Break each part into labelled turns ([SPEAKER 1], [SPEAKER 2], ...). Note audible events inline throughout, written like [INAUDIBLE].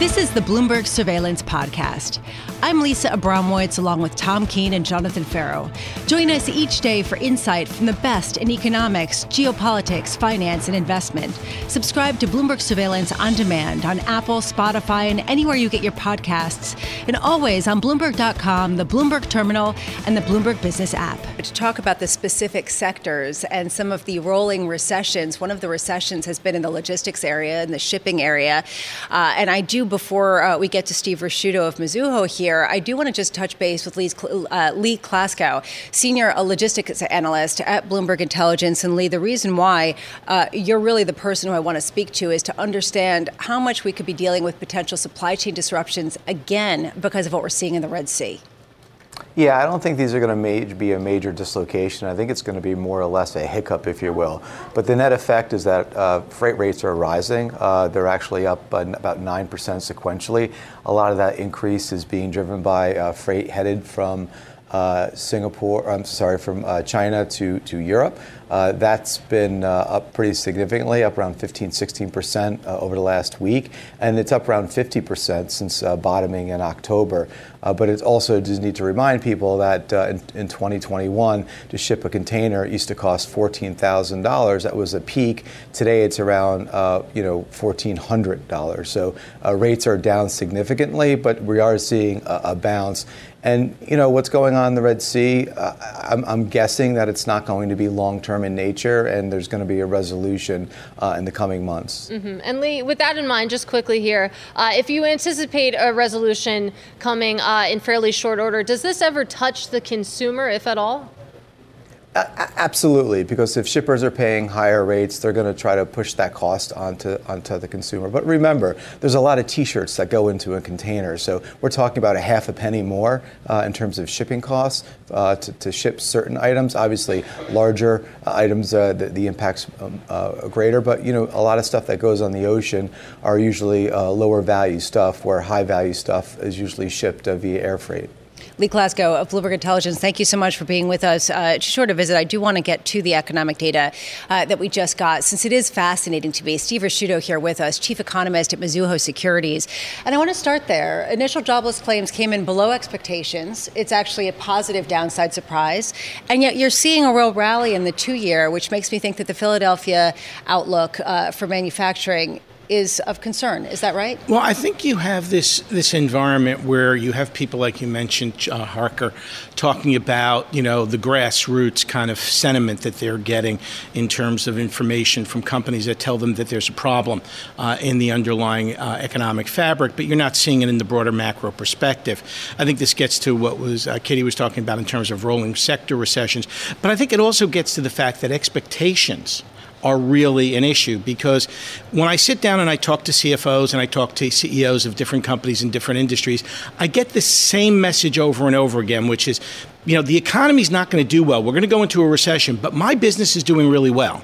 [SPEAKER 1] This is the Bloomberg Surveillance Podcast. I'm Lisa Abramowicz along with Tom Keene and Jonathan Ferro. Join us each day for insight from the best in economics, geopolitics, finance, and investment. Subscribe to Bloomberg Surveillance on demand on Apple, Spotify, and anywhere you get your podcasts. And always on Bloomberg.com, the Bloomberg Terminal, and the Bloomberg Business app. To talk about the specific sectors and some of the rolling recessions, one of the recessions has been in the logistics area and the shipping area. Uh, and I do, before uh, we get to Steve Ricchiuto of Mizuho here, I do want to just touch base with uh, Lee Klaskow, senior logistics analyst at Bloomberg Intelligence. And Lee, the reason why uh, you're really the person who I want to speak to is to understand how much we could be dealing with potential supply chain disruptions again because of what we're seeing in the Red Sea.
[SPEAKER 2] Yeah, I don't think these are going to be a major dislocation. I think it's going to be more or less a hiccup, if you will. But the net effect is that uh, freight rates are rising. Uh, they're actually up about 9% sequentially. A lot of that increase is being driven by uh, freight headed from uh, Singapore, I'm sorry, from uh, China to, to Europe. Uh, that's been uh, up pretty significantly, up around 15, 16% uh, over the last week, and it's up around 50% since uh, bottoming in October. but it also does need to remind people that in, in, 2021, to ship a container used to cost $14,000. That was a peak. Today it's around, you know, $1,400. So rates are down significantly, but we are seeing a, a bounce. And you know what's going on in the Red Sea. Uh, I'm, I'm, guessing that it's not going to be long term in nature, and there's going to be a resolution uh, in the coming months.
[SPEAKER 3] Mm-hmm. And Lee, with that in mind, just quickly here, uh, if you anticipate a resolution coming uh, in fairly short order, does this ever touch the consumer, if at all?
[SPEAKER 2] Absolutely, because if shippers are paying higher rates, they're going to try to push that cost onto onto the consumer. But remember, there's a lot of T-shirts that go into a container, so we're talking about a half a penny more uh, in terms of shipping costs uh, to, to, ship certain items. Obviously, larger uh, items, uh, the, the, impact's um, uh, greater. But you know, a lot of stuff that goes on the ocean are usually uh, lower value stuff, where high value stuff is usually shipped via air freight.
[SPEAKER 1] Lee Klaskow of Bloomberg Intelligence, thank you so much for being with us. Uh, short a visit, I do want to get to the economic data uh, that we just got, since it is fascinating to me. Steve Ricchiuto here with us, chief economist at Mizuho Securities. And I want to start there. Initial jobless claims came in below expectations. It's actually a positive downside surprise. And yet you're seeing a real rally in the two year, which makes me think that the Philadelphia outlook uh, for manufacturing is of concern. Is that right?
[SPEAKER 4] Well, I think you have this this environment where you have people like you mentioned, uh, Harker, talking about you know the grassroots kind of sentiment that they're getting in terms of information from companies that tell them that there's a problem uh, in the underlying uh, economic fabric, but you're not seeing it in the broader macro perspective. I think this gets to what was uh, Katie was talking about in terms of rolling sector recessions, but I think it also gets to the fact that expectations are really an issue because when I sit down and I talk to CFOs and I talk to CEOs of different companies in different industries, I get the same message over and over again, which is, you know, the economy's not going to do well. We're going to go into a recession, but my business is doing really well.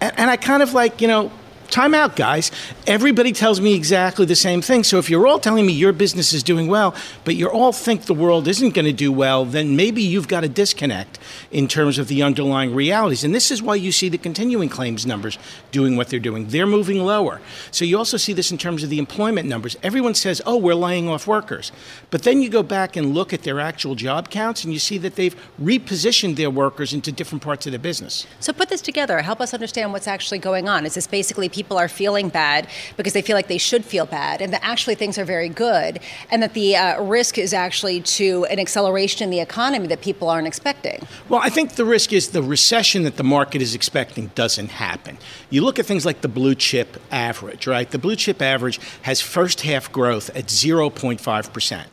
[SPEAKER 4] And, and I kind of like, you know, time out, guys. Everybody tells me exactly the same thing. So if you're all telling me your business is doing well, but you all think the world isn't going to do well, then maybe you've got a disconnect in terms of the underlying realities. And this is why you see the continuing claims numbers doing what they're doing. They're moving lower. So you also see this in terms of the employment numbers. Everyone says, oh, we're laying off workers. But then you go back and look at their actual job counts and you see that they've repositioned their workers into different parts of the business.
[SPEAKER 1] So put this together. Help us understand what's actually going on. Is this basically people are feeling bad because they feel like they should feel bad, and that actually things are very good, and that the uh, risk is actually to an acceleration in the economy that people aren't expecting.
[SPEAKER 4] Well, I think the risk is the recession that the market is expecting doesn't happen. You look at things like the blue chip average, right? The blue chip average has first half growth at 0.5%.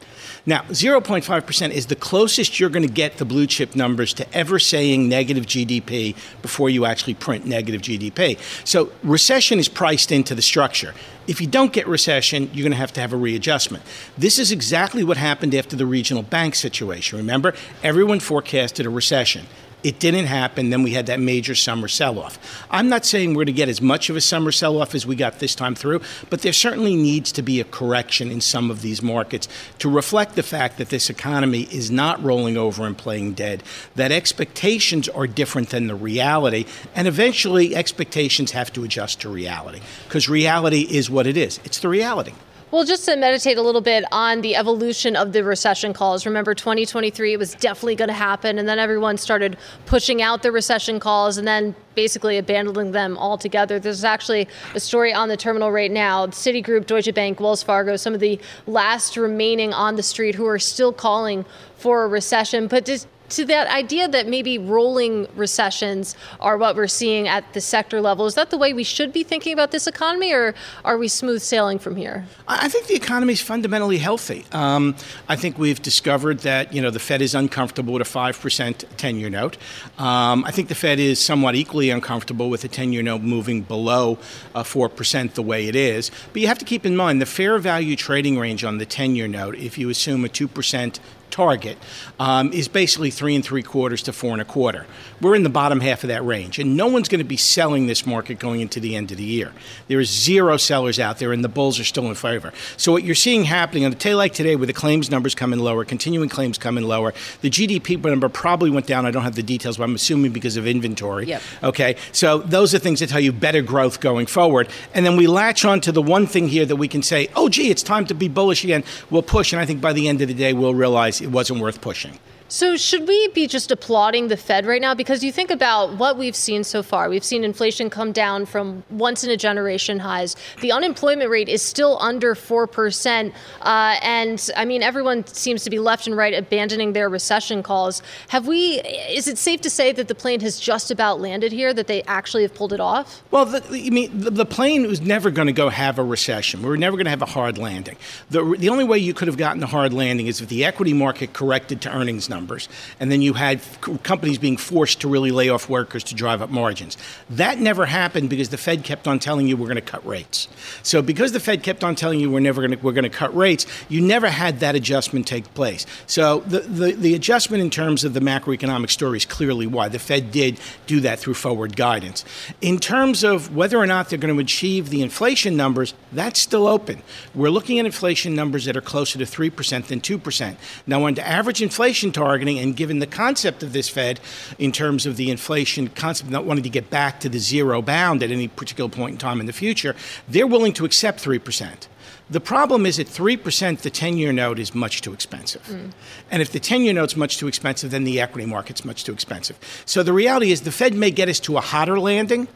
[SPEAKER 4] Now, 0.5% is the closest you're going to get the blue chip numbers to ever saying negative GDP before you actually print negative GDP. So, recession is priced into the structure. If you don't get recession, you're going to have to have a readjustment. This is exactly what happened after the regional bank situation. Remember, everyone forecasted a recession. It didn't happen. Then we had that major summer sell off. I'm not saying we're going to get as much of a summer sell off as we got this time through, but there certainly needs to be a correction in some of these markets to reflect the fact that this economy is not rolling over and playing dead, that expectations are different than the reality, and eventually expectations have to adjust to reality because reality is what it is. It's the reality.
[SPEAKER 3] Well, just to meditate a little bit on the evolution of the recession calls. Remember, 2023, it was definitely going to happen. And then everyone started pushing out the recession calls and then basically abandoning them altogether. There's actually a story on the terminal right now. Citigroup, Deutsche Bank, Wells Fargo, some of the last remaining on the street who are still calling for a recession. But just to that idea that maybe rolling recessions are what we're seeing at the sector level. Is that the way we should be thinking about this economy, or are we smooth sailing from here?
[SPEAKER 4] I think the economy is fundamentally healthy. Um, I think we've discovered that you know the Fed is uncomfortable with a five percent ten-year note. Um, I think the Fed is somewhat equally uncomfortable with a ten-year note moving below four percent the way it is. But you have to keep in mind the fair value trading range on the ten-year note. If you assume a two percent target um, is basically three and three quarters to four and a quarter. We're in the bottom half of that range, and no one's going to be selling this market going into the end of the year. There is zero sellers out there, and the bulls are still in favor. So what you're seeing happening on a day like today, with the claims numbers coming lower, continuing claims coming lower, the GDP number probably went down. I don't have the details, but I'm assuming because of inventory.
[SPEAKER 1] Yep.
[SPEAKER 4] Okay, so those are things that tell you better growth going forward, and then we latch on to the one thing here that we can say, oh, gee, it's time to be bullish again. We'll push, and I think by the end of the day, we'll realize it wasn't worth pushing.
[SPEAKER 3] So, should we be just applauding the Fed right now? Because you think about what we've seen so far. We've seen inflation come down from once in a generation highs. The unemployment rate is still under 4%. Uh, and I mean, everyone seems to be left and right abandoning their recession calls. Have we, is it safe to say that the plane has just about landed here, that they actually have pulled it off?
[SPEAKER 4] Well, the, I mean, the, the plane was never going to go have a recession. We were never going to have a hard landing. The, the only way you could have gotten a hard landing is if the equity market corrected to earnings numbers numbers, and then you had companies being forced to really lay off workers to drive up margins. That never happened because the Fed kept on telling you we're going to cut rates. So because the Fed kept on telling you we're never going to we're going to cut rates, you never had that adjustment take place. So the, the, the adjustment in terms of the macroeconomic story is clearly why the Fed did do that through forward guidance. In terms of whether or not they're going to achieve the inflation numbers, that's still open. We're looking at inflation numbers that are closer to 3% than 2%. Now, under average inflation target, targeting, and given the concept of this Fed in terms of the inflation concept, not wanting to get back to the zero bound at any particular point in time in the future, they're willing to accept 3%. The problem is at 3%, the 10 year note is much too expensive. Mm. And if the 10 year note's much too expensive, then the equity market's much too expensive. So the reality is the Fed may get us to a hotter landing,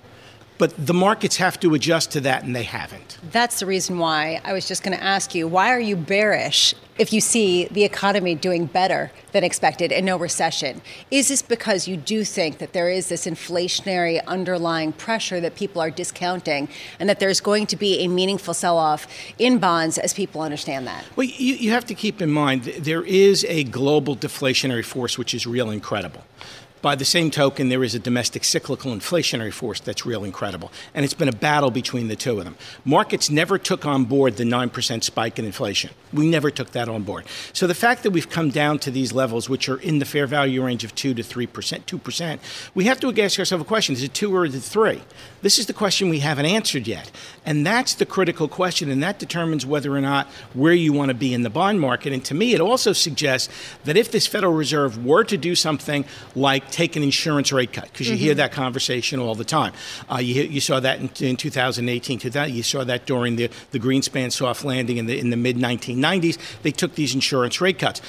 [SPEAKER 4] but the markets have to adjust to that, and they haven't.
[SPEAKER 1] That's the reason why I was just going to ask you why are you bearish if you see the economy doing better than expected and no recession? Is this because you do think that there is this inflationary underlying pressure that people are discounting and that there's going to be a meaningful sell off in bonds as people understand that?
[SPEAKER 4] Well, you, you have to keep in mind there is a global deflationary force which is real incredible. By the same token, there is a domestic cyclical inflationary force that's real incredible. And it's been a battle between the two of them. Markets never took on board the 9% spike in inflation. We never took that on board. So the fact that we've come down to these levels, which are in the fair value range of 2 to 3%, 2%, we have to ask ourselves a question is it 2 or is it 3? This is the question we haven't answered yet. And that's the critical question, and that determines whether or not where you want to be in the bond market. And to me, it also suggests that if this Federal Reserve were to do something like take an insurance rate cut because you mm-hmm. hear that conversation all the time. Uh, you, you saw that in, in 2018. You saw that during the, the Greenspan soft landing in the, in the mid 1990s. They took these insurance rate cuts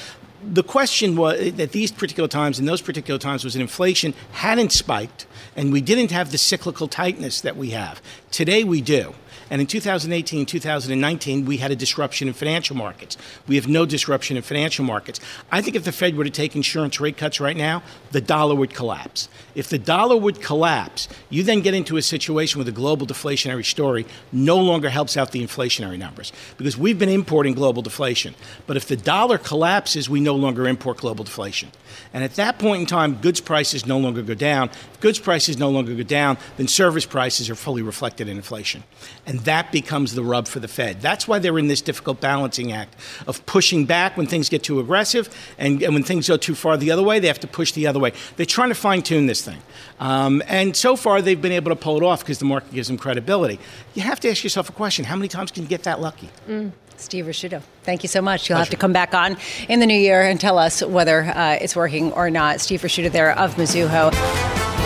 [SPEAKER 4] the question was at these particular times, in those particular times, was that inflation hadn't spiked and we didn't have the cyclical tightness that we have. Today we do. And in 2018 and 2019, we had a disruption in financial markets. We have no disruption in financial markets. I think if the Fed were to take insurance rate cuts right now, the dollar would collapse. If the dollar would collapse, you then get into a situation where the global deflationary story no longer helps out the inflationary numbers because we've been importing global deflation. But if the dollar collapses, we no longer import global deflation. And at that point in time, goods prices no longer go down. If goods prices no longer go down, then service prices are fully reflected in inflation. And that becomes the rub for the Fed. That's why they're in this difficult balancing act of pushing back when things get too aggressive, and, and when things go too far the other way, they have to push the other way. They're trying to fine tune this thing. Um, and so far, they've been able to pull it off because the market gives them credibility. You have to ask yourself a question how many times can you get that lucky?
[SPEAKER 1] Mm. Steve Ricchiuto, thank you so much. You'll Pleasure. have to come back on in the new year and tell us whether uh, it's working or not. Steve Ricchiuto there of Mizuho.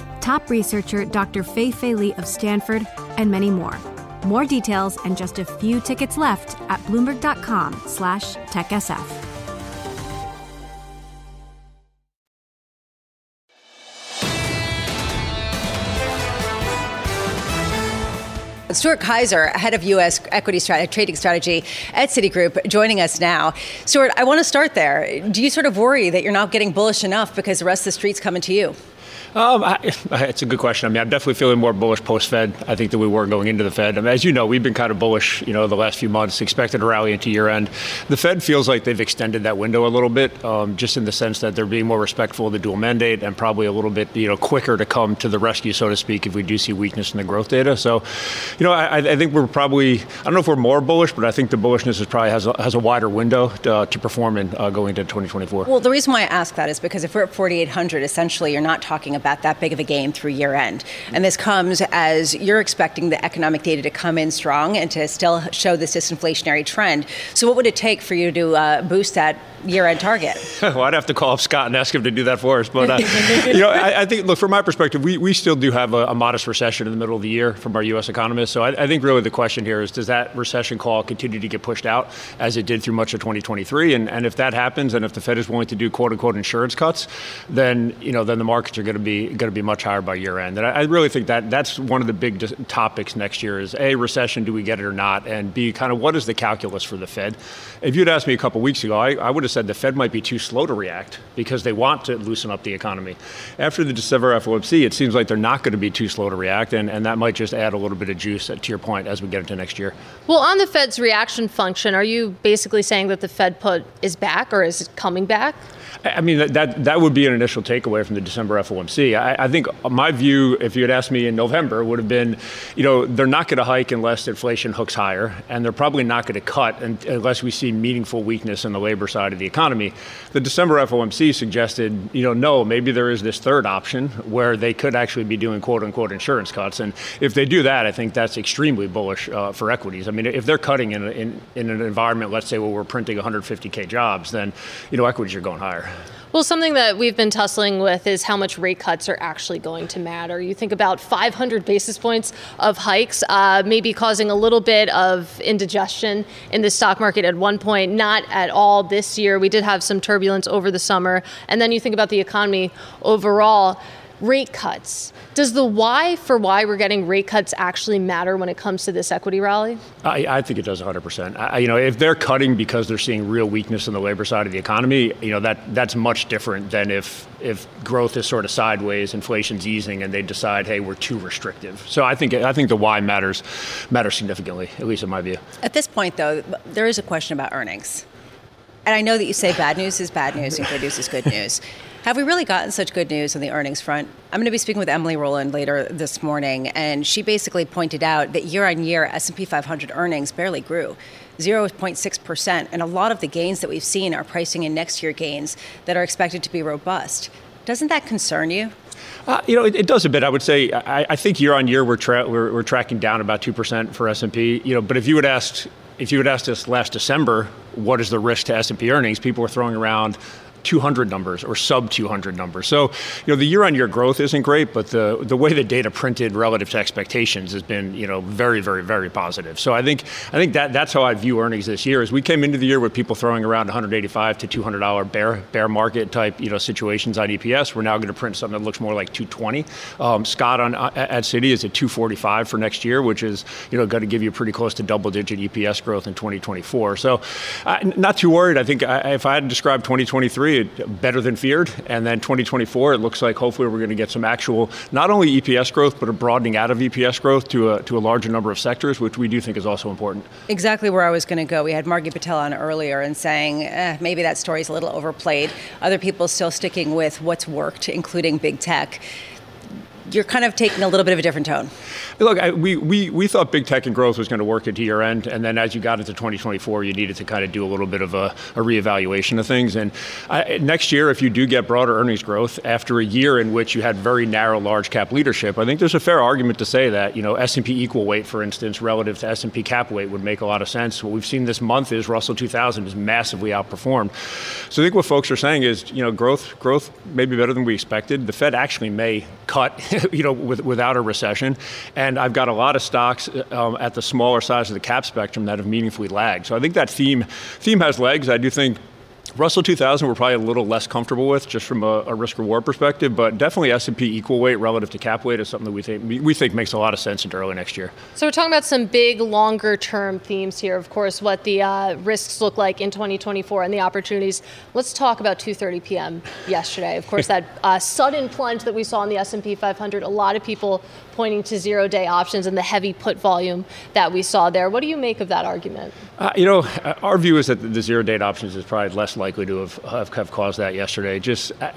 [SPEAKER 5] top researcher Dr. Fei Fei Li of Stanford, and many more. More details and just a few tickets left at bloomberg.com slash techsf.
[SPEAKER 1] Stuart Kaiser, head of U.S. equity trading strategy at Citigroup, joining us now. Stuart, I want to start there. Do you sort of worry that you're not getting bullish enough because the rest of the street's coming to you?
[SPEAKER 6] Um, [LAUGHS] I, it's a good question. I mean, I'm definitely feeling more bullish post-Fed. I think that we were going into the Fed. I mean, as you know, we've been kind of bullish, you know, the last few months, expected a rally into year-end. The Fed feels like they've extended that window a little bit, um, just in the sense that they're being more respectful of the dual mandate and probably a little bit, you know, quicker to come to the rescue, so to speak, if we do see weakness in the growth data. So, you know, I, I think we're probably, I don't know if we're more bullish, but I think the bullishness is probably has a, has a wider window to, uh, to perform in uh, going into 2024.
[SPEAKER 1] Well, the reason why I ask that is because if we're at 4,800, essentially, you're not talking about that big of a gain through year end. And this comes as you're expecting the economic data to come in strong and to still show this disinflationary trend. So, what would it take for you to uh, boost that year end target? [LAUGHS]
[SPEAKER 6] well, I'd have to call up Scott and ask him to do that for us. But, uh, [LAUGHS] you know, I, I, think, look, from my perspective, we, we still do have a, a, modest recession in the middle of the year from our U.S. economists. So, I, I think really the question here is does that recession call continue to get pushed out as it did through much of 2023? And, and if that happens, and if the Fed is willing to do quote unquote insurance cuts, then, you know, then the markets are going to be going to be much higher by year end. And I, I really think that that's one of the big dis- topics next year is A, recession, do we get it or not? And B, kind of what is the calculus for the Fed? If you'd asked me a couple weeks ago, I, I would have said the Fed might be too slow to react because they want to loosen up the economy. After the December FOMC, it seems like they're not going to be too slow to react, and, and that might just add a little bit of juice uh, to your point as we get into next year.
[SPEAKER 3] Well, on the Fed's reaction function, are you basically saying that the Fed put is back or is it coming back?
[SPEAKER 6] I mean, that, that would be an initial takeaway from the December FOMC. I, I think my view, if you had asked me in November, would have been, you know, they're not going to hike unless inflation hooks higher, and they're probably not going to cut unless we see meaningful weakness in the labor side of the economy. The December FOMC suggested, you know, no, maybe there is this third option where they could actually be doing quote unquote insurance cuts. And if they do that, I think that's extremely bullish uh, for equities. I mean, if they're cutting in, in, in an environment, let's say, where we're printing 150K jobs, then, you know, equities are going higher.
[SPEAKER 3] Well, something that we've been tussling with is how much rate cuts are actually going to matter. You think about 500 basis points of hikes, uh, maybe causing a little bit of indigestion in the stock market at one point, not at all this year. We did have some turbulence over the summer. And then you think about the economy overall rate cuts. Does the why for why we're getting rate cuts actually matter when it comes to this equity rally?
[SPEAKER 6] I, I think it does 100%. I, you know, if they're cutting because they're seeing real weakness in the labor side of the economy, you know, that that's much different than if if growth is sort of sideways, inflation's easing, and they decide, hey, we're too restrictive. So I think I think the why matters matters significantly, at least in my view.
[SPEAKER 1] At this point, though, there is a question about earnings. And I know that you say bad news is bad news and good news is good news. Have we really gotten such good news on the earnings front? I'm going to be speaking with Emily Rowland later this morning, and she basically pointed out that year on year, S&P 500 earnings barely grew. 0.6%, and a lot of the gains that we've seen are pricing in next year gains that are expected to be robust. Doesn't that concern you?
[SPEAKER 6] Uh, you know, it, it, does a bit. I would say. I, I think year on year we're, tra- we're, we're tracking down about two percent for S and P. You know, but if you had asked if you had asked us last December, what is the risk to S and P earnings? People were throwing around 200 numbers or sub 200 numbers. So, you know, the year-on-year growth isn't great, but the the way the data printed relative to expectations has been, you know, very, very, very positive. So I think I think that that's how I view earnings this year. As we came into the year with people throwing around 185 to 200 dollar bear bear market type, you know, situations on EPS, we're now going to print something that looks more like 220. Um, Scott on uh, at Citi is at 245 for next year, which is you know going to give you pretty close to double-digit EPS growth in 2024. So, not too worried. I think I, if I had to describe 2023 better than feared. And then 2024, it looks like hopefully we're going to get some actual, not only EPS growth, but a broadening out of EPS growth to a, to a larger number of sectors, which we do think is also important.
[SPEAKER 1] Exactly where I was going to go. We had Margie Patel on earlier and saying eh, maybe that story is a little overplayed. Other people still sticking with what's worked, including big tech you're kind of taking a little bit of a different tone.
[SPEAKER 6] Look, I, we, we, we thought big tech and growth was going to work into year end, and then as you got into 2024, you needed to kind of do a little bit of a, a reevaluation of things. And I, next year, if you do get broader earnings growth after a year in which you had very narrow large cap leadership, I think there's a fair argument to say that you know S&P equal weight, for instance, relative to S&P cap weight would make a lot of sense. What we've seen this month is Russell 2000 is massively outperformed. So I think what folks are saying is you know growth growth may be better than we expected. The Fed actually may cut [LAUGHS] [LAUGHS] you know, with, without a recession. And I've got a lot of stocks um, at the smaller size of the cap spectrum that have meaningfully lagged. So I think that theme theme has legs. I do think Russell 2000 we're probably a little less comfortable with just from a, a risk reward perspective, but definitely S&P equal weight relative to cap weight is something that we think we think makes a lot of sense into early next year.
[SPEAKER 3] So we're talking about some big longer term themes here. Of course, what the uh, risks look like in 2024 and the opportunities. Let's talk about 2:30 p.m. yesterday. Of course, that uh, sudden plunge that we saw in the S&P 500. A lot of people pointing to zero day options and the heavy put volume that we saw there. What do you make of that argument?
[SPEAKER 6] Uh, you know, uh, our view is that the zero date options is probably less likely to have, have, have caused that yesterday. Just uh,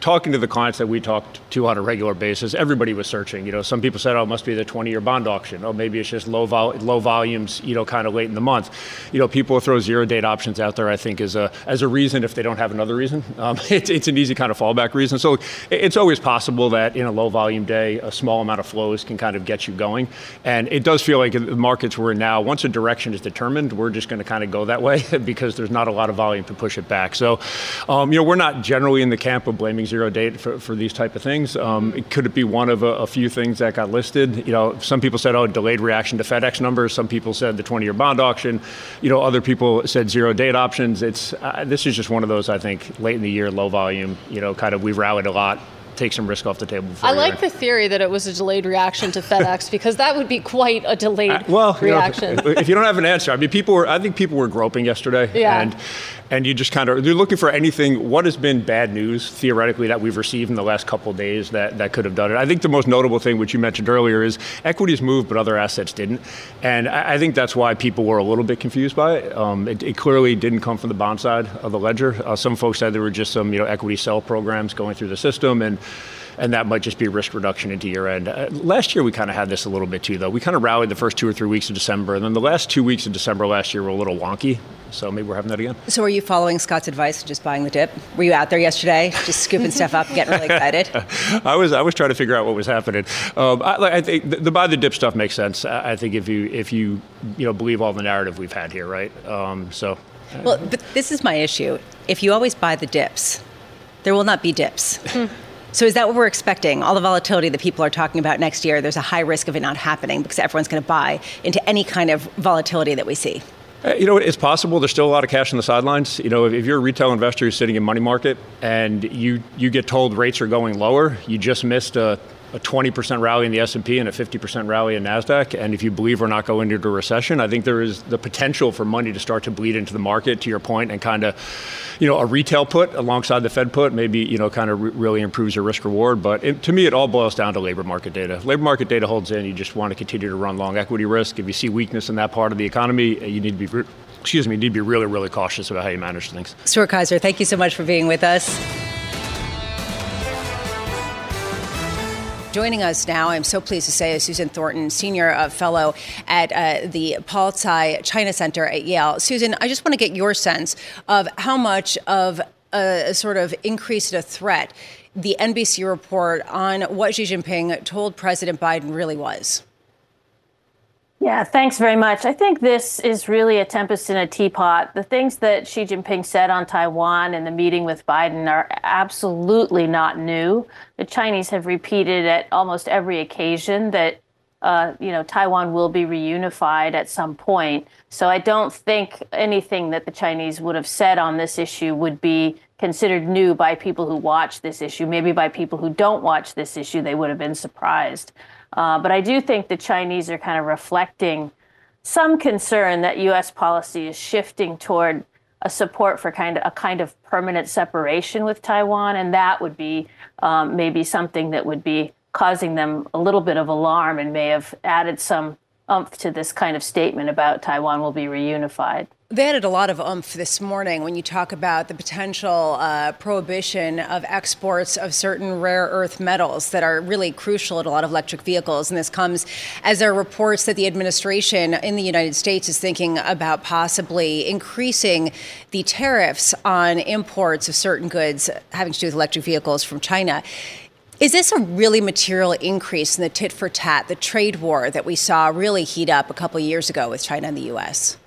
[SPEAKER 6] talking to the clients that we talked to on a regular basis, everybody was searching. You know, some people said, oh, it must be the 20 year bond auction. Oh, maybe it's just low, vol- low volumes, you know, kind of late in the month. You know, people throw zero date options out there, I think, as a, as a reason if they don't have another reason. Um, [LAUGHS] it's, it's an easy kind of fallback reason. So it's always possible that in a low volume day, a small amount of flows can kind of get you going. And it does feel like the markets we're in now, once a direction is determined, we're just going to kind of go that way [LAUGHS] because there's not a lot of volume to push it back. So, um, you know, we're not generally in the camp of blaming zero date for, for these type of things. Um, could it be one of a, a, few things that got listed? You know, some people said, oh, delayed reaction to FedEx numbers. Some people said the 20-year bond auction. You know, other people said zero date options. It's uh, this is just one of those I think late in the year, low volume. You know, kind of we've rallied a lot take some risk off the table.
[SPEAKER 3] I like the theory that it was a delayed reaction to FedEx because that would be quite a delayed uh, [LAUGHS]
[SPEAKER 6] well,
[SPEAKER 3] reaction.
[SPEAKER 6] You know, if you don't have an answer, I mean, people were. I think people were groping yesterday,
[SPEAKER 3] yeah.
[SPEAKER 6] and and you just kind of you're looking for anything. What has been bad news theoretically that we've received in the last couple of days that that could have done it? I think the most notable thing, which you mentioned earlier, is equities moved, but other assets didn't, and I, I think that's why people were a little bit confused by it. Um, it. it. clearly didn't come from the bond side of the ledger. Uh, some folks said there were just some you know equity sell programs going through the system and and that might just be risk reduction into year end. Uh, last year, we kind of had this a little bit too, though. We kind of rallied the first two or three weeks of December, and then the last two weeks of December last year were a little wonky. So maybe we're having that again.
[SPEAKER 1] So, are you following Scott's advice, just buying the dip? Were you out there yesterday, just scooping stuff up, getting really excited? [LAUGHS]
[SPEAKER 6] I was. I was trying to figure out what was happening. Um, I, I, think the, the, buy the dip stuff makes sense. I, I, think if you if you you know believe all the narrative we've had here, right? Um, so.
[SPEAKER 1] Well, but this is my issue. If you always buy the dips, there will not be dips. So is that what we're expecting? All the volatility that people are talking about next year, there's a high risk of it not happening because everyone's going to buy into any kind of volatility that we see.
[SPEAKER 6] Uh, you know, it's possible. There's still a lot of cash on the sidelines. You know, if, if you're a retail investor who's sitting in money market and you you get told rates are going lower, you just missed a a 20% rally in the S&P and a 50% rally in Nasdaq. And if you believe we're not going into a recession, I think there is the potential for money to start to bleed into the market. To your point, and kind of, you know, a retail put alongside the Fed put maybe you know kind of re- really improves your risk reward. But it, to me, it all boils down to labor market data. Labor market data holds in. You just want to continue to run long equity risk. If you see weakness in that part of the economy, uh, you need to be excuse me, you need to be really, really cautious about how you manage things.
[SPEAKER 1] Stuart Kaiser, thank you so much for being with us. Joining us now, I'm so pleased to say, is Susan Thornton, Senior uh, Fellow at uh, the Paul Tsai China Center at Yale. Susan, I just want to get your sense of how much of a, a sort of increased a threat the NBC report on what Xi Jinping told President Biden really was.
[SPEAKER 7] Yeah, thanks very much. I think this is really a tempest in a teapot. The things that Xi Jinping said on Taiwan in the meeting with Biden are absolutely not new. The Chinese have repeated at almost every occasion that uh, you know Taiwan will be reunified at some point. So I don't think anything that the Chinese would have said on this issue would be considered new by people who watch this issue. Maybe by people who don't watch this issue, they would have been surprised. Uh, but I do think the Chinese are kind of reflecting some concern that U.S. policy is shifting toward a support for kind of a kind of permanent separation with Taiwan, and that would be um, maybe something that would be causing them a little bit of alarm and may have added some umph to this kind of statement about Taiwan will be reunified.
[SPEAKER 1] They added a lot of umph this morning when you talk about the potential uh, prohibition of exports of certain rare earth metals that are really crucial in a lot of electric vehicles. And this comes as there are reports that the administration in the United States is thinking about possibly increasing the tariffs on imports of certain goods having to do with electric vehicles from China. Is this a really material increase in the tit for tat, the trade war that we saw really heat up a couple years ago with China and the U.S.?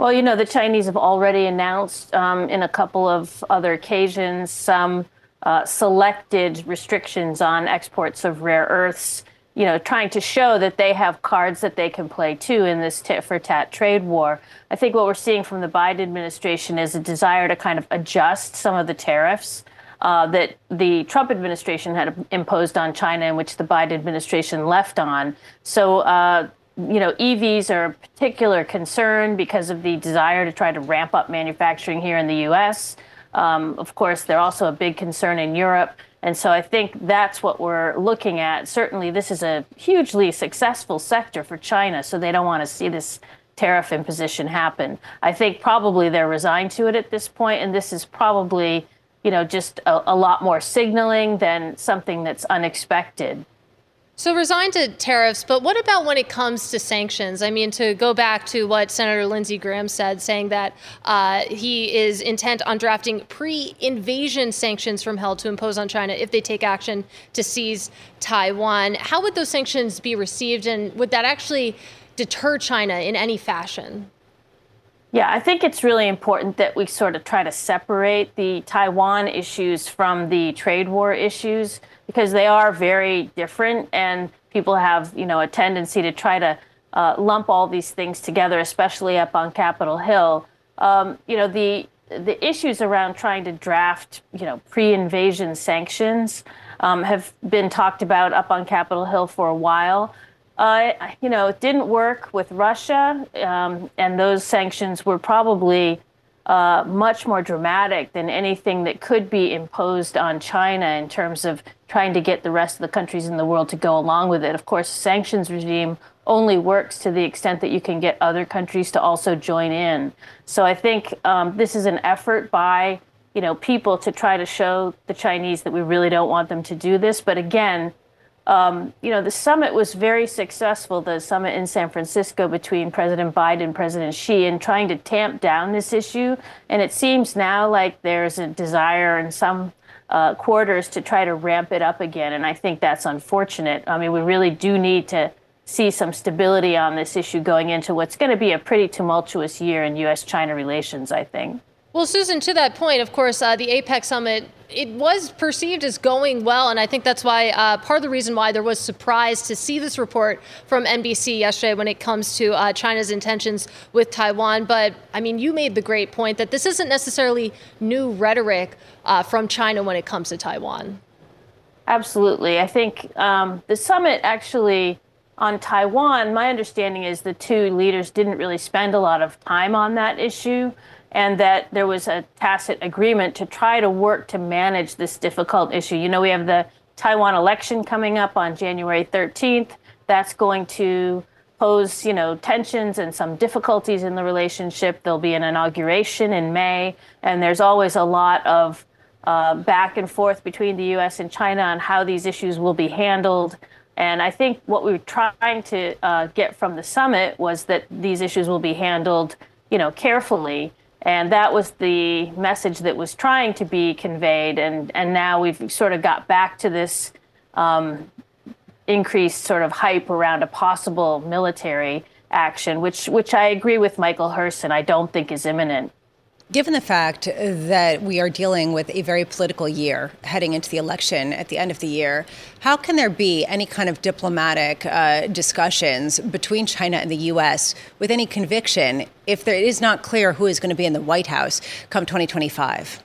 [SPEAKER 7] Well, you know, the Chinese have already announced um, in a couple of other occasions some uh, selected restrictions on exports of rare earths, you know, trying to show that they have cards that they can play too in this tit for tat trade war. I think what we're seeing from the Biden administration is a desire to kind of adjust some of the tariffs. Uh, that the Trump administration had imposed on China, and which the Biden administration left on. So uh, you know, EVs are a particular concern because of the desire to try to ramp up manufacturing here in the U.S. Um, of course, they're also a big concern in Europe. And so I think that's what we're looking at. Certainly, this is a hugely successful sector for China, so they don't want to see this tariff imposition happen. I think probably they're resigned to it at this point, and this is probably, you know, just a, a lot more signaling than something that's unexpected.
[SPEAKER 3] So resigned to tariffs, but what about when it comes to sanctions? I mean, to go back to what Senator Lindsey Graham said, saying that uh, he is intent on drafting pre-invasion sanctions from hell to impose on China if they take action to seize Taiwan. How would those sanctions be received, and would that actually deter China in any fashion?
[SPEAKER 7] Yeah, I think it's really important that we sort of try to separate the Taiwan issues from the trade war issues because they are very different and people have you know a tendency to try to uh, lump all these things together especially up on capitol hill. Um, you know the the issues around trying to draft you know pre-invasion sanctions um, have been talked about up on capitol hill for a while. Uh, you know it didn't work with russia um, and those sanctions were probably uh, much more dramatic than anything that could be imposed on China in terms of trying to get the rest of the countries in the world to go along with it. Of course, sanctions regime only works to the extent that you can get other countries to also join in. So I think um, this is an effort by you know people to try to show the Chinese that we really don't want them to do this. But again, um, you know, the summit was very successful, the summit in San Francisco between President Biden and President Xi in trying to tamp down this issue. And it seems now like there's a desire in some uh, quarters to try to ramp it up again. And I think that's unfortunate. I mean, we really do need to see some stability on this issue going into what's going to be a pretty tumultuous year in U.S. China relations, I think.
[SPEAKER 3] Well, Susan, to that point, of course, uh, the APEC summit it was perceived as going well, and I think that's why uh, part of the reason why there was surprise to see this report from NBC yesterday when it comes to uh, China's intentions with Taiwan. But I mean, you made the great point that this isn't necessarily new rhetoric uh, from China when it comes to Taiwan.
[SPEAKER 7] Absolutely, I think um, the summit actually on Taiwan. My understanding is the two leaders didn't really spend a lot of time on that issue and that there was a tacit agreement to try to work to manage this difficult issue. You know, we have the Taiwan election coming up on January 13th. That's going to pose, you know, tensions and some difficulties in the relationship. There'll be an inauguration in May, and there's always a lot of uh, back and forth between the U.S. and China on how these issues will be handled. And I think what we were trying to uh, get from the summit was that these issues will be handled, you know, carefully and that was the message that was trying to be conveyed. And, and now we've sort of got back to this um, increased sort of hype around a possible military action, which, which I agree with Michael Hirson, I don't think is imminent.
[SPEAKER 1] Given the fact that we are dealing with a very political year heading into the election at the end of the year, how can there be any kind of diplomatic uh, discussions between China and the U.S. with any conviction if there is not clear who is going to be in the White House come 2025?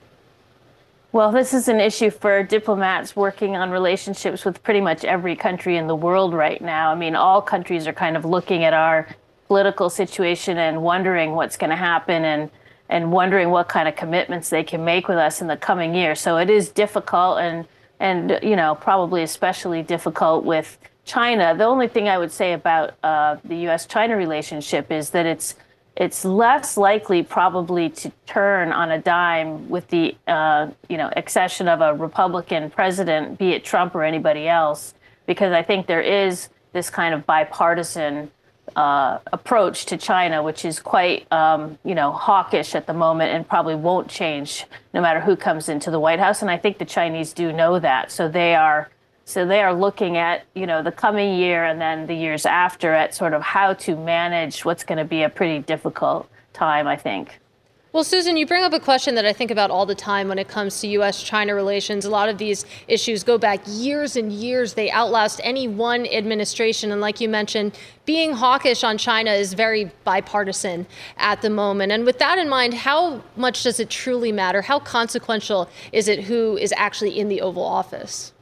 [SPEAKER 7] Well, this is an issue for diplomats working on relationships with pretty much every country in the world right now. I mean, all countries are kind of looking at our political situation and wondering what's going to happen and and wondering what kind of commitments they can make with us in the coming year. So it is difficult and and you know probably especially difficult with China. The only thing I would say about uh, the U.S.-China relationship is that it's it's less likely probably to turn on a dime with the uh, you know accession of a Republican president, be it Trump or anybody else, because I think there is this kind of bipartisan uh, approach to China, which is quite, um, you know, hawkish at the moment and probably won't change no matter who comes into the White House. And I think the Chinese do know that, so they are, so they are looking at, you know, the coming year and then the years after at sort of how to manage what's going to be a pretty difficult time, I think.
[SPEAKER 3] Well, Susan, you bring up a question that I think about all the time when it comes to U.S. China relations. A lot of these issues go back years and years. They outlast any one administration. And like you mentioned, being hawkish on China is very bipartisan at the moment. And with that in mind, how much does it truly matter? How consequential is it who is actually in the Oval Office?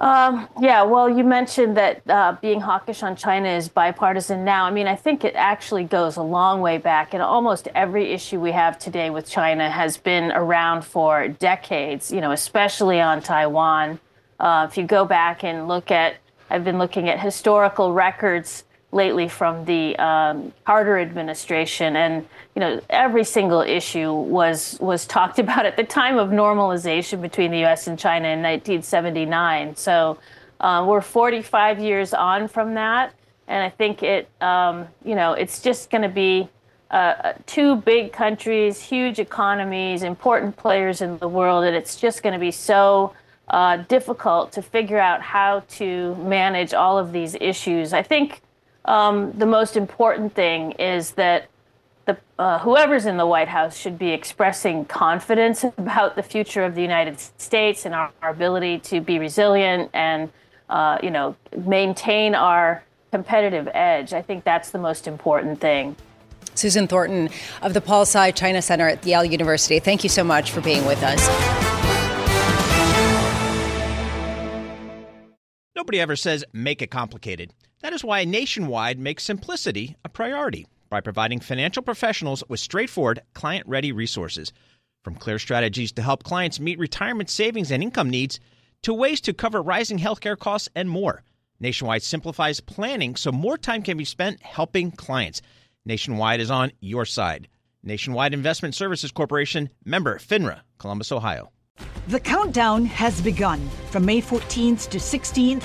[SPEAKER 7] Um, yeah, well, you mentioned that uh, being hawkish on China is bipartisan now. I mean, I think it actually goes a long way back, and almost every issue we have today with China has been around for decades, you know, especially on Taiwan. Uh, if you go back and look at, I've been looking at historical records lately from the um, Carter administration, and you know every single issue was was talked [LAUGHS] about at the time of normalization between the U.S. and China in 1979. So uh, we're 45 years on from that, and I think it um, you know it's just going to be. Uh, two big countries, huge economies, important players in the world, and it's just going to be so uh, difficult to figure out how to manage all of these issues. I think um, the most important thing is that the, uh, whoever's in the White House should be expressing confidence about the future of the United States and our, our ability to be resilient and uh, you know maintain our competitive edge. I think that's the most important thing.
[SPEAKER 1] Susan Thornton of the Paul Tsai China Center at Yale University. Thank you so much for being with us.
[SPEAKER 8] Nobody ever says make it complicated. That is why Nationwide makes simplicity a priority by providing financial professionals with straightforward, client ready resources. From clear strategies to help clients meet retirement savings and income needs, to ways to cover rising healthcare costs and more. Nationwide simplifies planning so more time can be spent helping clients. Nationwide is on your side. Nationwide Investment Services Corporation, member FINRA, Columbus, Ohio.
[SPEAKER 9] The countdown has begun. From May 14th to 16th,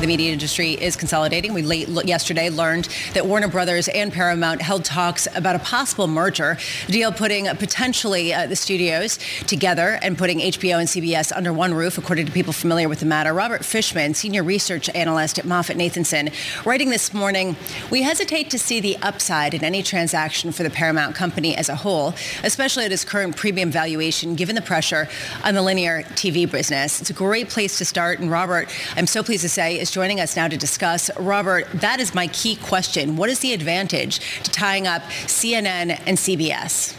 [SPEAKER 1] The media industry is consolidating. We late yesterday learned that Warner Brothers and Paramount held talks about a possible merger, deal putting potentially uh, the studios together and putting HBO and CBS under one roof, according to people familiar with the matter. Robert Fishman, senior research analyst at MoffettNathanson, writing this morning, we hesitate to see the upside in any transaction for the Paramount company as a whole, especially at its current premium valuation, given the pressure on the linear TV business. It's a great place to start. And Robert, I'm so pleased to say, is joining us now to discuss. Robert, that is my key question. What is the advantage to tying up CNN and CBS?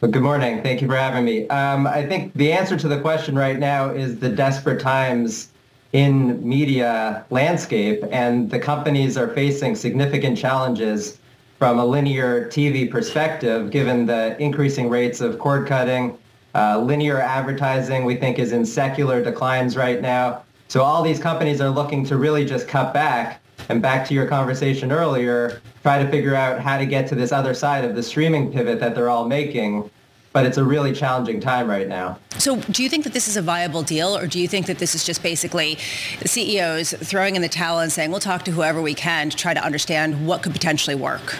[SPEAKER 10] Good morning. Thank you for having me. Um, I think the answer to the question right now is the desperate times in media landscape, and the companies are facing significant challenges from a linear TV perspective, given the increasing rates of cord cutting. Uh, linear advertising, we think, is in secular declines right now. So all these companies are looking to really just cut back. And back to your conversation earlier, try to figure out how to get to this other side of the streaming pivot that they're all making. But it's a really challenging time right now.
[SPEAKER 1] So do you think that this is a viable deal or do you think that this is just basically the CEOs throwing in the towel and saying, we'll talk to whoever we can to try to understand what could potentially work?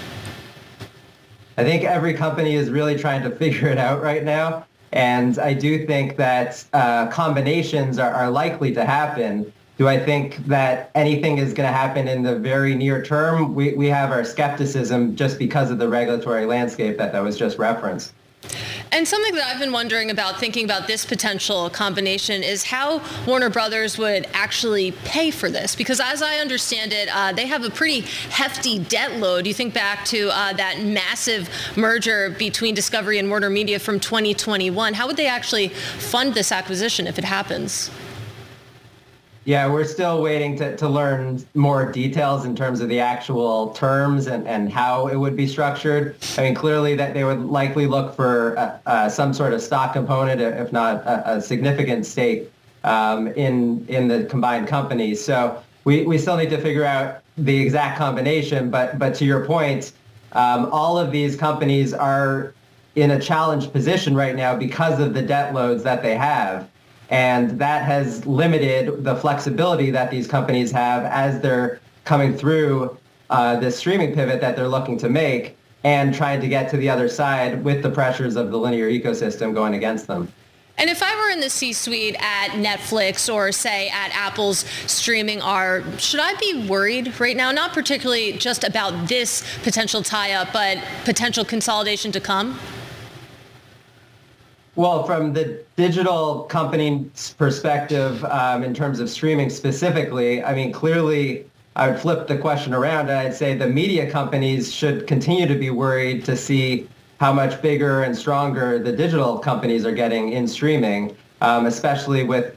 [SPEAKER 10] I think every company is really trying to [LAUGHS] figure it out right now. And I do think that uh, combinations are, are likely to happen. Do I think that anything is going to happen in the very near term? We, we have our skepticism just because of the regulatory landscape that, that was just referenced.
[SPEAKER 3] And something that I've been wondering about thinking about this potential combination is how Warner Brothers would actually pay for this. Because as I understand it, uh, they have a pretty hefty debt load. You think back to uh, that massive merger between Discovery and Warner Media from 2021. How would they actually fund this acquisition if it happens?
[SPEAKER 10] Yeah, we're still waiting to, to learn more details in terms of the actual terms and, and how it would be structured. I mean, clearly that they would likely look for uh, uh, some sort of stock component, if not a, a significant stake um, in in the combined company. So we, we still need to figure out the exact combination. But but to your point, um, all of these companies are in a challenged position right now because of the debt loads that they have. And that has limited the flexibility that these companies have as they're coming through uh, this streaming pivot that they're looking to make and trying to get to the other side with the pressures of the linear ecosystem going against them.
[SPEAKER 3] And if I were in the C-suite at Netflix or say at Apple's streaming arm, should I be worried right now? Not particularly just about this potential tie-up, but potential consolidation to come?
[SPEAKER 10] Well, from the digital company's perspective, um, in terms of streaming specifically, I mean, clearly, I would flip the question around and I'd say the media companies should continue to be worried to see how much bigger and stronger the digital companies are getting in streaming, um, especially with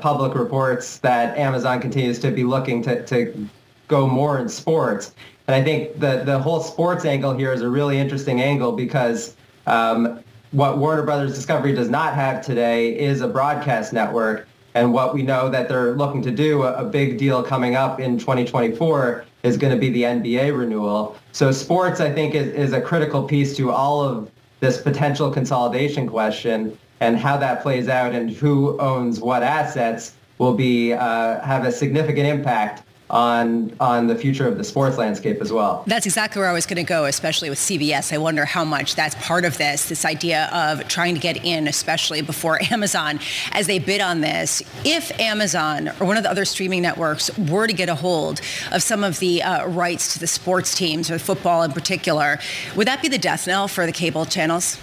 [SPEAKER 10] public reports that Amazon continues to be looking to, to go more in sports. And I think the, the whole sports angle here is a really interesting angle because um, what Warner Brothers Discovery does not have today is a broadcast network. And what we know that they're looking to do, a, big deal coming up in 2024, is going to be the NBA renewal. So sports, I think, is, is a critical piece to all of this potential consolidation question and how that plays out and who owns what assets will be uh, have a significant impact on on the future of the sports landscape as well.
[SPEAKER 1] That's exactly where I was going to go, especially with CBS. I wonder how much that's part of this, this idea of trying to get in, especially before [LAUGHS] Amazon, as they bid on this. If Amazon or one of the other streaming networks were to get a hold of some of the uh, rights to the sports teams or football in particular, would that be the death knell for the cable channels?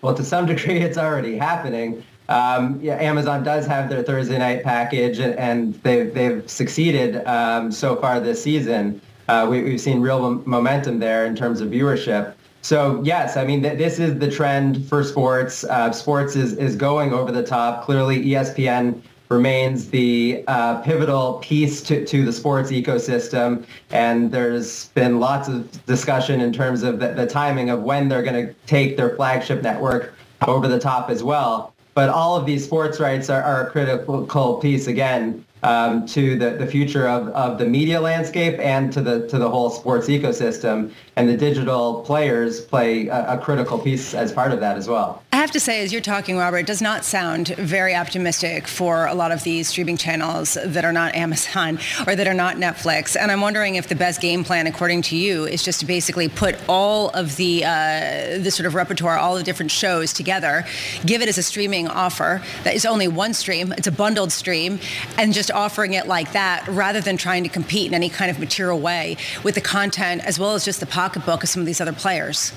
[SPEAKER 10] Well, to some [LAUGHS] degree, it's already happening. Um, yeah, Amazon does have their Thursday night package, and, and they've they've succeeded um, so far this season. Uh, we, have seen real momentum there in terms of viewership. So yes, I mean th- this is the trend for sports. Uh, sports is is going over the top. Clearly, ESPN remains the uh, pivotal piece to, to the sports ecosystem. And there's been lots of discussion in terms of the, the timing of when they're going to take their flagship network over the top as well. But all of these sports rights are, are a critical piece, again, um, to the, the future of, of the media landscape and to the to the whole sports ecosystem. And the digital players play a, a, critical piece as part of that as well.
[SPEAKER 1] I have to say, as you're talking, Robert, it does not sound very optimistic for a lot of these streaming channels that are not Amazon or that are not Netflix. And I'm wondering if the best game plan, according to you, is just to basically put all of the uh, the sort of repertoire, all the different shows together, give it as a streaming offer that is only one stream, it's a bundled stream, and just offering it like that rather than trying to compete in any kind of material way with the content as well as just the pocketbook of some of these other players?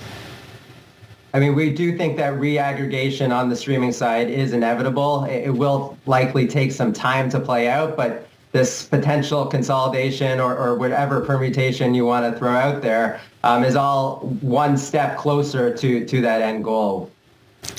[SPEAKER 10] I mean, we do think that reaggregation on the streaming side is inevitable. It will likely take some time to play out, but this potential consolidation or, or whatever permutation you want to throw out there um, is all one step closer to, to that end goal.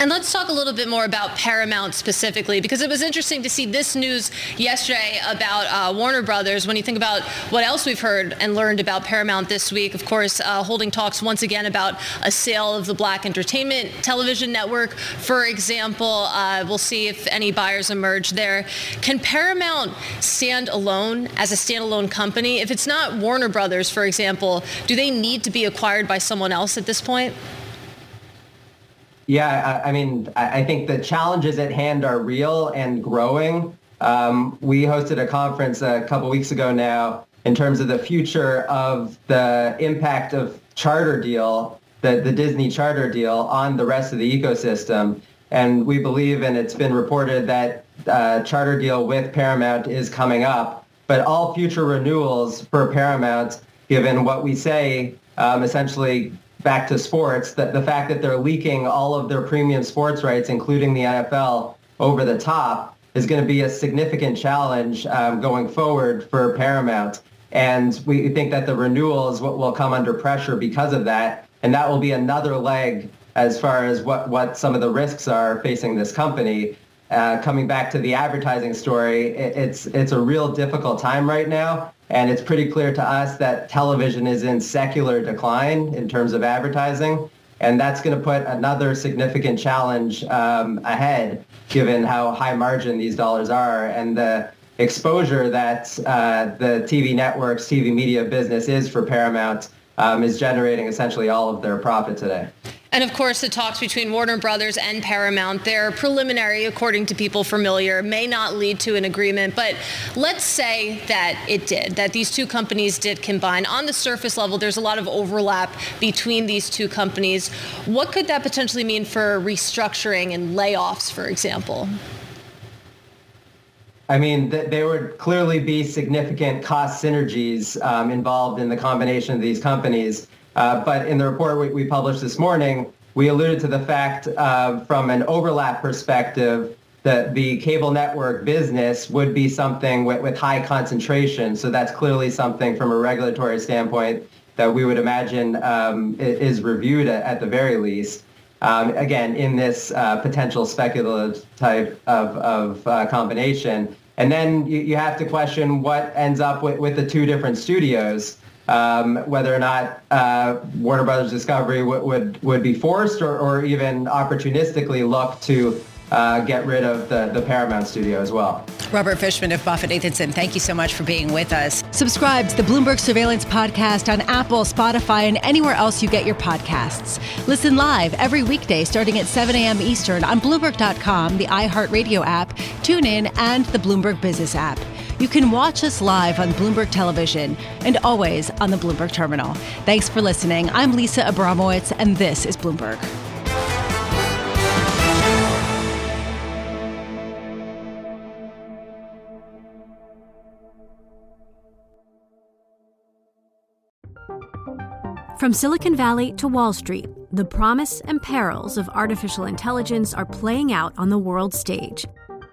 [SPEAKER 3] And let's talk a little bit more about Paramount specifically, because it was interesting to see this news yesterday about uh, Warner Brothers. When you think about what else we've heard and learned about Paramount this week, of course, uh, holding talks once again about a sale of the Black Entertainment Television Network, for example. Uh, we'll see if any buyers emerge there. Can Paramount stand alone as a standalone company? If it's not Warner Brothers, for example, do they need to be acquired by someone else at this point?
[SPEAKER 10] Yeah, I, I mean, I, I think the challenges at hand are real and growing. Um, we hosted a conference a couple weeks ago now in terms of the future of the impact of charter deal, the, the Disney charter deal on the rest of the ecosystem. And we believe, and it's been reported that uh, charter deal with Paramount is coming up. But all future renewals for Paramount, given what we say, um, essentially back to sports, that the fact that they're leaking all of their premium sports rights, including the NFL, over the top is going to be a significant challenge um, going forward for Paramount. And we think that the renewals will come under pressure because of that. And that will be another leg as far as what, what some of the risks are facing this company. Uh, coming back to the advertising story, it, it's, it's a real difficult time right now. And it's pretty clear to us that television is in secular decline in terms of advertising. And that's going to put another significant challenge um, ahead, given how high margin these dollars are and the exposure that uh, the TV networks, TV media business is for Paramount um, is generating essentially all of their profit today.
[SPEAKER 3] And of course, the talks between Warner Brothers and Paramount, they're preliminary, according to people familiar, may not lead to an agreement. But let's say that it did, that these two companies did combine. On the surface level, there's a lot of overlap between these two companies. What could that potentially mean for restructuring and layoffs, for example?
[SPEAKER 10] I mean, th- there would clearly be significant cost synergies um, involved in the combination of these companies. Uh, but in the report we, we, published this morning, we alluded to the fact uh, from an overlap perspective that the cable network business would be something with, with high concentration. So that's clearly something from a regulatory standpoint that we would imagine um, is reviewed at, the very least. Um, again, in this uh, potential speculative type of, of uh, combination. And then you, you have to question what ends up with, with the two different studios um, whether or not uh, Warner Brothers Discovery w- would would be forced or, or even opportunistically look to uh, get rid of the, the Paramount studio as well.
[SPEAKER 1] Robert Fishman of MoffettNathanson, thank you so much for being with us. Subscribe to the Bloomberg Surveillance Podcast on Apple, Spotify, and anywhere else you get your podcasts. Listen live every weekday starting at 7 a.m. Eastern on Bloomberg.com, the iHeartRadio app, TuneIn, and the Bloomberg Business app. You can watch us live on Bloomberg Television and always on the Bloomberg Terminal. Thanks for listening. I'm Lisa Abramowicz, and this is Bloomberg.
[SPEAKER 5] From Silicon Valley to Wall Street, the promise and perils of artificial intelligence are playing out on the world stage.